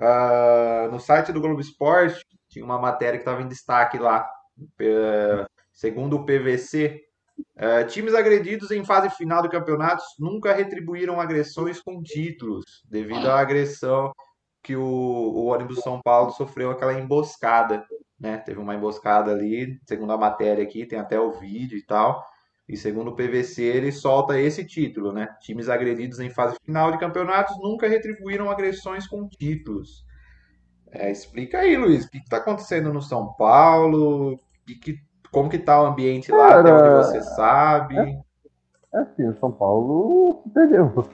uh, no site do Globo Esporte tinha uma matéria que estava em destaque lá. Uh, segundo o PVC, uh, times agredidos em fase final de campeonatos nunca retribuíram agressões com títulos, devido à agressão que o, o ônibus São Paulo sofreu aquela emboscada. Né? Teve uma emboscada ali, segundo a matéria aqui, tem até o vídeo e tal. E segundo o PVC, ele solta esse título, né? Times agredidos em fase final de campeonatos nunca retribuíram agressões com títulos. É, explica aí, Luiz, o que está acontecendo no São Paulo? Que, que, como que tá o ambiente lá, Cara, até onde você sabe? É, é assim, o São Paulo perdeu.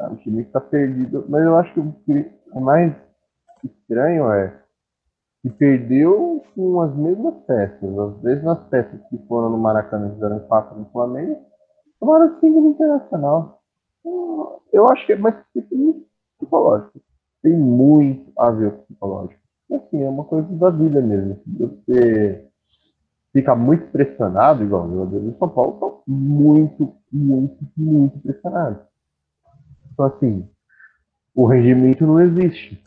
É um time que está perdido, mas eu acho que o mais estranho é que perdeu com as mesmas peças, as mesmas peças que foram no Maracanã e fizeram quatro no Flamengo, tomaram cinco no Internacional. Eu acho que é mais psicológico. Tem muito a ver com psicológico. E assim, é uma coisa da vida mesmo. Você fica muito pressionado, igual os jogadores do São Paulo estão muito, muito, muito pressionados. Então assim, o rendimento não existe.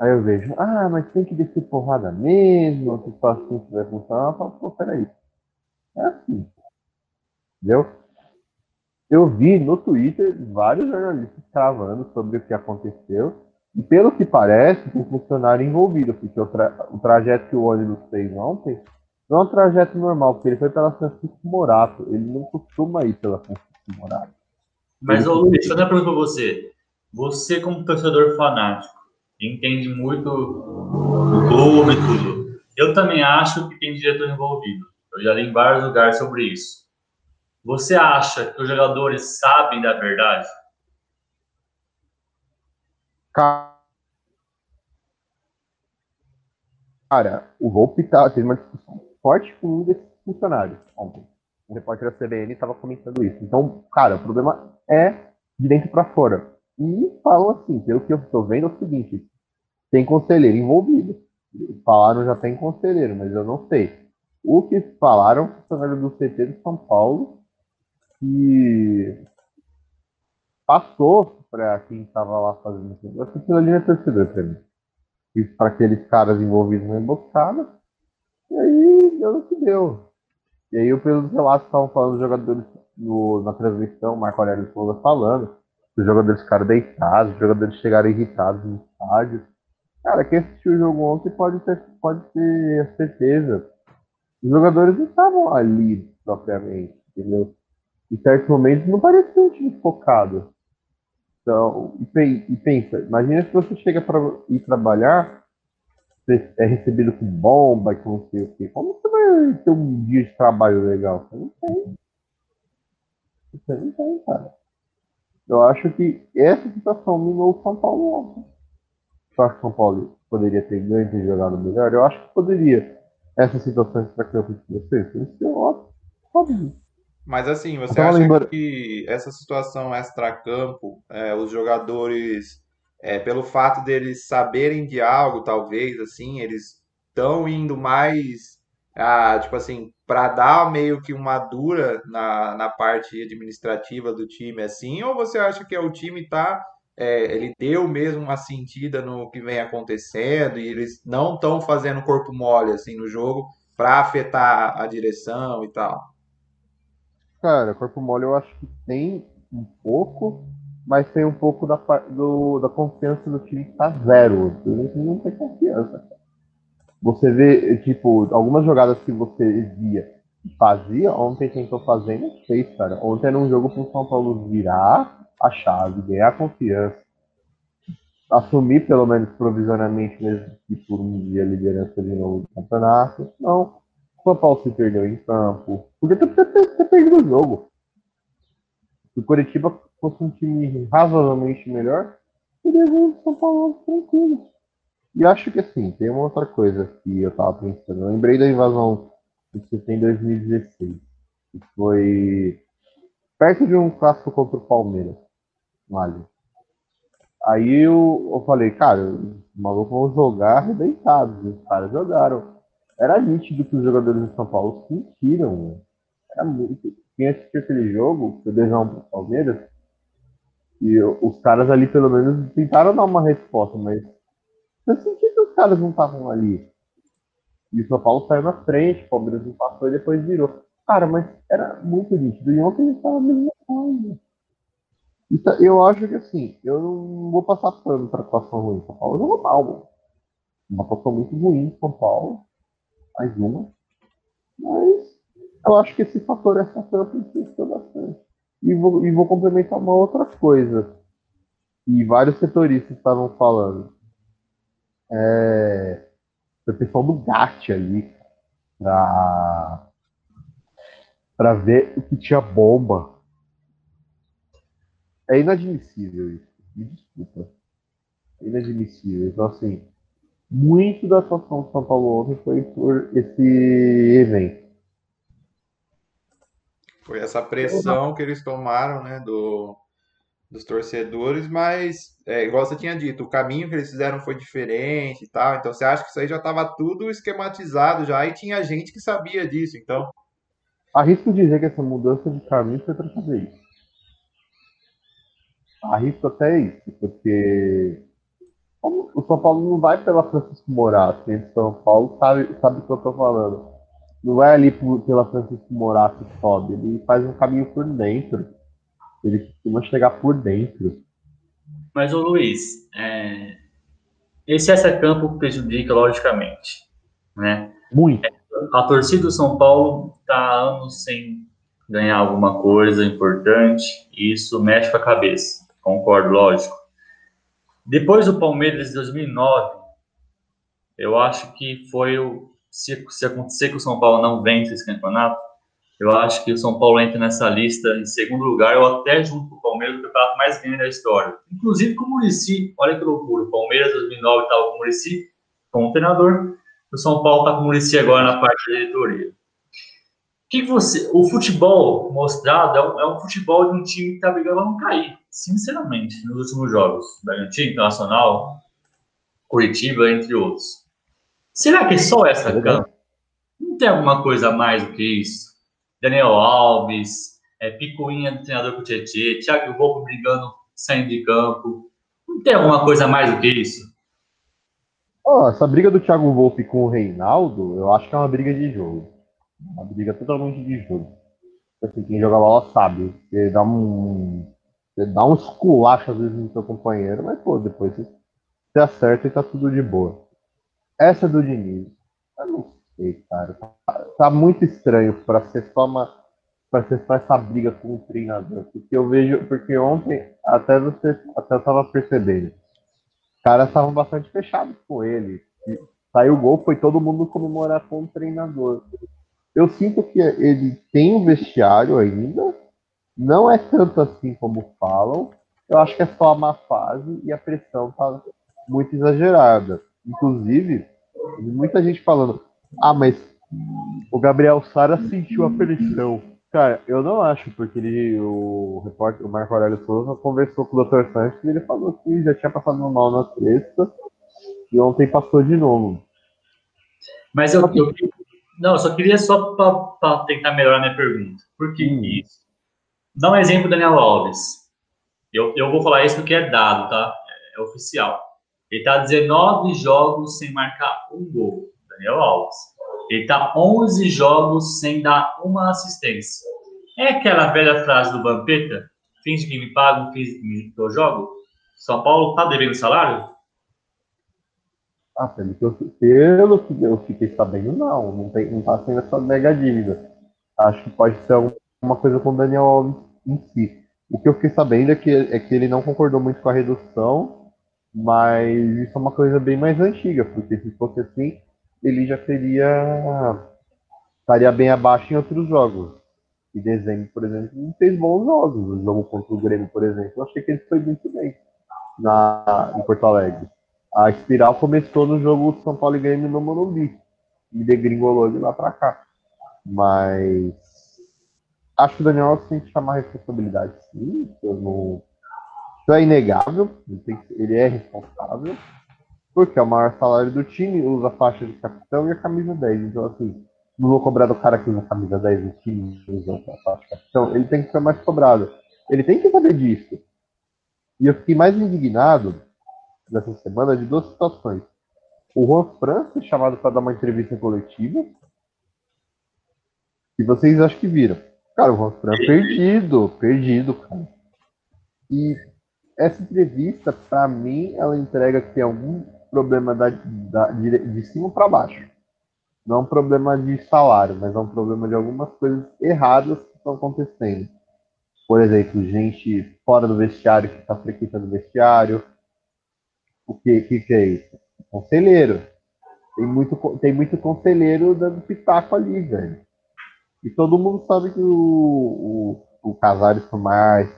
Aí eu vejo, ah, mas tem que descer porrada mesmo, se só assim que vai funcionar. Eu falo, pô, peraí. É assim. Entendeu? Eu vi no Twitter vários jornalistas travando sobre o que aconteceu. E pelo que parece, tem funcionário envolvido, porque o, tra o trajeto que o ônibus fez ontem não é um trajeto normal, porque ele foi pela Francisco Morato. Ele não costuma ir pela Francisco Morato. Mas, ô, deixa eu fazer uma pergunta pra você. Você, como torcedor fanático, entende muito o clube tudo. Eu também acho que tem diretor envolvido. Eu já li em vários lugares sobre isso. Você acha que os jogadores sabem da verdade? Cara, o Volpe tá, teve uma discussão forte com um desses funcionários ontem. O repórter da CBN estava comentando isso. Então, cara, o problema é de dentro para fora. E falam assim, pelo que eu estou vendo, é o seguinte: tem conselheiro envolvido. Falaram já tem conselheiro, mas eu não sei. O que falaram funcionário do CT de São Paulo que passou para quem estava lá fazendo. Eu aquilo ali é torcedor para mim. E para aqueles caras envolvidos na emboscada. E aí deu o que deu. E aí, pelos relatos estavam falando, os jogadores no, na transmissão, Marco Aurélio Souza falando, os jogadores ficaram deitados, os jogadores chegaram irritados no estádio. Cara, quem assistiu o jogo ontem pode ter, pode ter certeza. Os jogadores não estavam ali propriamente, entendeu? Em certos momentos não parecia um time focado. Então, e pensa, imagina se você chega para ir trabalhar, você é recebido com bomba, com não sei o quê. Como você vai ter um dia de trabalho legal? Você não tem. Você não tem, cara. Eu acho que essa situação minou o São Paulo acho que o São Paulo poderia ter ganho e jogado melhor. Eu acho que poderia. Essas situações para campo de vocês, isso é óbvio. Mas assim, você acha que essa situação extra-campo, é, os jogadores, é, pelo fato deles saberem de algo, talvez, assim, eles estão indo mais, ah, tipo assim, para dar meio que uma dura na, na parte administrativa do time, assim, ou você acha que é o time tá, é, ele deu mesmo uma sentida no que vem acontecendo e eles não estão fazendo corpo mole, assim, no jogo para afetar a direção e tal? Cara, corpo mole eu acho que tem um pouco, mas tem um pouco da, do, da confiança do time que tá zero. O não tem confiança. Você vê, tipo, algumas jogadas que você via fazia, ontem tentou fazer não fez, cara. Ontem era um jogo pro São Paulo virar a chave, ganhar confiança, assumir pelo menos provisoriamente, mesmo que por um dia a liderança de novo do campeonato. Não. São Paulo se perdeu em campo. Podia ter, ter, ter perdido o jogo. Se o Curitiba fosse um time razoavelmente melhor, poderia ver o São Paulo tranquilo. E acho que assim, tem uma outra coisa que eu tava pensando. Eu lembrei da invasão que você tem em 2016. Que foi perto de um clássico contra o Palmeiras. No Aí eu, eu falei, cara, os malucos vão jogar arrebentados. Os caras jogaram era nítido que os jogadores de São Paulo sentiram. Era muito. Quem assistiu aquele jogo, o 2x1 pro Palmeiras, E os caras ali, pelo menos, tentaram dar uma resposta, mas eu senti que os caras não estavam ali. E o São Paulo saiu na frente, o Palmeiras não passou e depois virou. Cara, mas era muito nítido. E ontem ele estava a mesma coisa. Então, eu acho que assim, eu não vou passar pano para a atuação ruim. São Paulo jogou mal, mano. Uma atuação muito ruim São Paulo. Mais uma. Mas eu acho que esse fator essa campo influenciou bastante. E vou, e vou complementar uma outra coisa. E vários setoristas estavam falando. É, o pessoal do GAT ali pra, pra ver o que tinha bomba. É inadmissível isso. Me desculpa. É inadmissível. Então, assim, muito da atuação do São Paulo ontem foi por esse evento. Foi essa pressão que eles tomaram, né, do, dos torcedores, mas, é, igual você tinha dito, o caminho que eles fizeram foi diferente e tal, então você acha que isso aí já estava tudo esquematizado já, e tinha gente que sabia disso, então... Arrisco dizer que essa mudança de caminho foi para fazer isso. Arrisco até isso, porque o São Paulo não vai pela Francisco Morato, quem de São Paulo sabe, sabe o que eu estou falando. Não vai ali pela Francisco Morato que sobe, ele faz um caminho por dentro. Ele costuma chegar por dentro. Mas, ô Luiz, é... esse extra-campo prejudica, logicamente. Né? Muito. A torcida do São Paulo está anos sem ganhar alguma coisa importante e isso mexe com a cabeça. Concordo, lógico. Depois do Palmeiras de 2009, eu acho que foi o. Se, se acontecer que o São Paulo não vence esse campeonato, eu acho que o São Paulo entra nessa lista em segundo lugar, ou até junto com o Palmeiras, o campeonato mais grande da história. Inclusive com o Murici, olha que loucura. O Palmeiras 2009 estava com o Murici como treinador, o São Paulo está com o Murici agora na parte da diretoria que, que você. O futebol mostrado é um, é um futebol de um time que está brigando a não cair, sinceramente, nos últimos jogos. Bragantino, Internacional, Curitiba, entre outros. Será que é só essa é campo? Não tem alguma coisa a mais do que isso? Daniel Alves, é, Picuinha, treinador com o Tietchan, Thiago Volpe brigando, saindo de campo. Não tem alguma coisa mais do que isso? Oh, essa briga do Thiago Volpe com o Reinaldo, eu acho que é uma briga de jogo. Uma briga totalmente de jogo. Assim, quem joga bola sabe. Você dá um. Você dá um esculacho às vezes no seu companheiro, mas pô, depois você, acerta e tá tudo de boa. Essa do Diniz, eu não sei, cara. Tá, tá muito estranho para ser só uma. Pra ser só essa briga com o treinador. Porque eu vejo. Porque ontem, até você. Até eu tava percebendo. Os caras estavam bastante fechados com ele. Saiu o gol, foi todo mundo comemorar com o treinador. Eu sinto que ele tem um vestiário ainda, não é tanto assim como falam. Eu acho que é só a má fase e a pressão tá muito exagerada. Inclusive, muita gente falando: ah, mas o Gabriel Sara sentiu a pressão. Cara, eu não acho, porque ele, o repórter, o Marco Aurélio Souza, conversou com o Dr. Sanches e ele falou que já tinha passado mal na sexta e ontem passou de novo. Mas eu, eu, não, eu só queria só para tentar melhorar minha pergunta. Por que hum. isso? Dá um exemplo Daniel Alves. Eu, eu vou falar isso porque é dado, tá? É, é oficial. Ele está 19 jogos sem marcar um gol. Daniel Alves. Ele está 11 jogos sem dar uma assistência. É aquela velha frase do Vampeta? Finge que me pagam, finge que eu jogo? São Paulo está devendo salário? Ah, pelo que, eu, pelo que eu fiquei sabendo, não. Não, tem, não tá sendo essa mega dívida. Acho que pode ser alguma coisa com o Daniel Alves em si. O que eu fiquei sabendo é que, é que ele não concordou muito com a redução, mas isso é uma coisa bem mais antiga, porque se fosse assim, ele já teria. estaria bem abaixo em outros jogos. E dezembro, por exemplo, não fez bons jogos. O jogo contra o Grêmio, por exemplo, eu achei que ele foi muito bem na, em Porto Alegre. A espiral começou no jogo São Paulo e Grêmio no Morumbi. E degringolou de lá pra cá. Mas. Acho que o Daniel tem que chamar a responsabilidade, sim. Não... Isso é inegável. Ele é responsável. Porque é o maior salário do time, usa a faixa de capitão e a camisa 10. Então, assim, não vou cobrar do cara que usa a camisa 10 do time, usa a faixa de capitão. Ele tem que ser mais cobrado. Ele tem que saber disso. E eu fiquei mais indignado nessa semana de duas situações. O Juan Fran foi chamado para dar uma entrevista coletiva. E vocês acho que viram. Cara, o Juan Fran perdido, perdido, cara. E essa entrevista, para mim, ela entrega que tem algum problema da, da de, de cima para baixo. Não é um problema de salário, mas é um problema de algumas coisas erradas que estão acontecendo. Por exemplo, gente fora do vestiário que está frequentando o vestiário. O que, que, que é isso? Conselheiro. Tem muito, tem muito conselheiro dando pitaco ali, velho. E todo mundo sabe que o, o, o Casares mais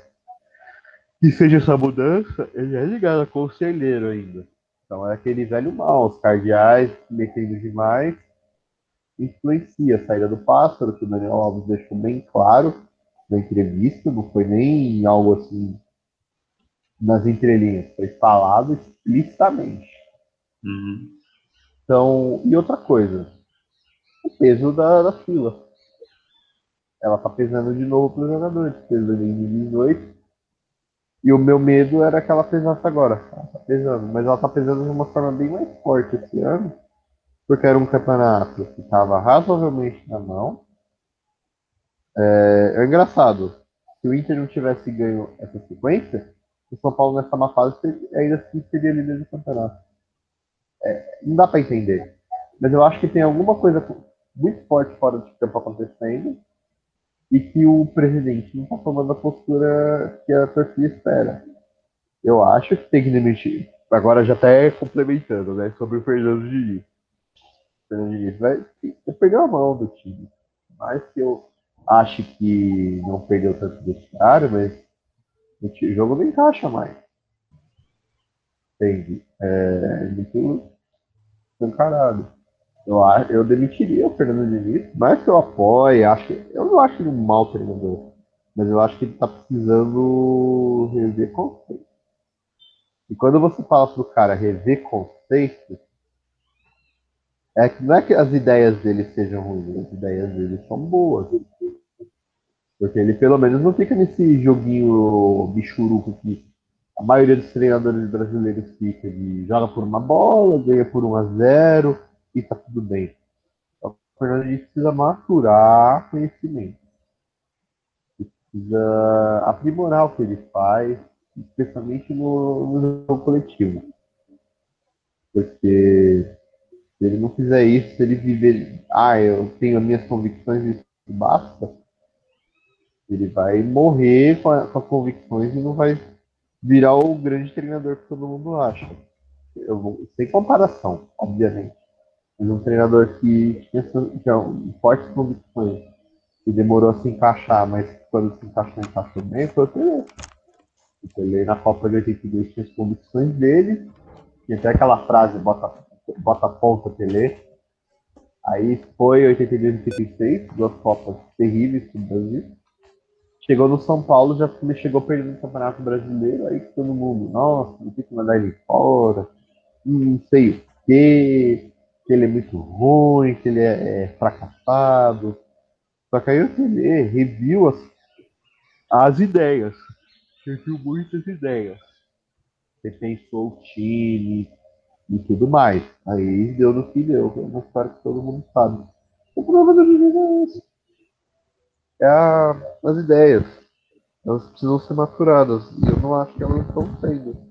que seja essa mudança, ele é ligado a conselheiro ainda. Então é aquele velho mal, os cardeais metendo demais, influencia a saída do pássaro, que o Daniel Alves deixou bem claro na entrevista, não foi nem algo assim nas entrelinhas, foi falado explicitamente. Uhum. Então, e outra coisa, o peso da, da fila. Ela tá pesando de novo para os jogadores, pesou em 2018. E o meu medo era que ela pesasse agora. Ela tá pesando, mas ela tá pesando de uma forma bem mais forte esse ano, porque era um campeonato que estava razoavelmente na mão é, é engraçado. Se o Inter não tivesse ganho essa sequência, o São Paulo nessa má fase ainda assim seria líder do campeonato. É, não dá para entender. Mas eu acho que tem alguma coisa muito forte fora de campo acontecendo e que o presidente não está tomando a postura que a torcida espera. Eu acho que tem que demitir. Agora já está complementando, né? Sobre o Fernando Diniz. O Fernando Diniz vai, perdeu a mão do time. Mas que eu acho que não perdeu tanto vestiário, mas o jogo não encaixa mais. Entende? É muito encarado. Eu, eu demitiria o Fernando Diniz, mas que eu apoio, acho, eu não acho ele um mau treinador, mas eu acho que ele está precisando rever conceito. E quando você fala para o cara rever conceito, é que não é que as ideias dele sejam ruins, as ideias dele são boas. Porque ele pelo menos não fica nesse joguinho bichuruco que a maioria dos treinadores brasileiros fica de joga por uma bola, ganha por 1 a 0 e tá tudo bem. Então, o Fernando precisa maturar conhecimento. Precisa aprimorar o que ele faz, especialmente no, no jogo coletivo. Porque se ele não fizer isso, se ele viver, ah, eu tenho as minhas convicções e isso basta, ele vai morrer com, a, com as convicções e não vai virar o grande treinador que todo mundo acha. Vou, sem comparação, obviamente. Mas um treinador que tinha, tinha fortes convicções e demorou a se encaixar, mas quando se encaixou, encaixou bem, foi o Pelé. O Pelé na Copa de 82 tinha as convicções dele, tinha até aquela frase, bota, bota ponta Pelé. Aí foi 82 e 86, duas Copas terríveis para o Brasil. Chegou no São Paulo, já chegou perdendo o Campeonato Brasileiro, aí todo mundo, nossa, não tem que mandar ele fora, não sei o quê, que ele é muito ruim, que ele é, é fracassado. Só que aí o Tele reviu as, as ideias, reviu muitas ideias. Repensou o time e tudo mais. Aí deu no que deu, é uma história que todo mundo sabe. O problema do Diniz é esse é a, as ideias. Elas precisam ser maturadas. E eu não acho que elas estão sendo.